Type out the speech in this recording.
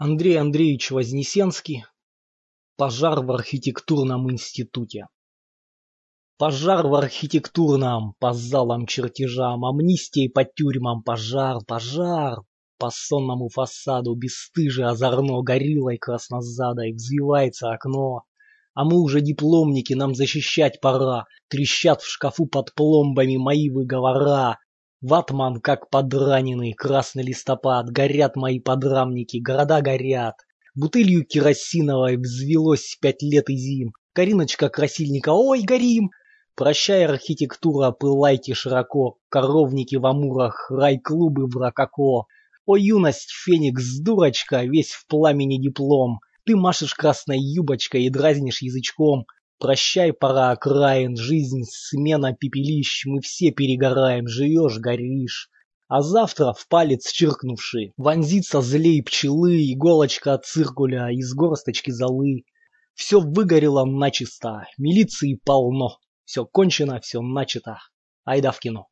Андрей Андреевич Вознесенский. Пожар в архитектурном институте. Пожар в архитектурном, по залам чертежам, амнистии по тюрьмам, пожар, пожар. По сонному фасаду бесстыже озорно горилой краснозадой взвивается окно. А мы уже дипломники, нам защищать пора. Трещат в шкафу под пломбами мои выговора. Ватман как подраненный, красный листопад, горят мои подрамники, города горят. Бутылью керосиновой взвелось пять лет и зим. Кариночка Красильника, ой, горим! Прощай, архитектура, пылайте широко, коровники в амурах, рай-клубы в рококо. О, юность, феникс, дурочка, весь в пламени диплом. Ты машешь красной юбочкой и дразнишь язычком. Прощай, пора окраин, жизнь, смена пепелищ, мы все перегораем, живешь, горишь. А завтра, в палец чиркнувший, вонзится злей пчелы, иголочка от циркуля из горсточки золы. Все выгорело начисто, милиции полно, все кончено, все начато. Айда в кино.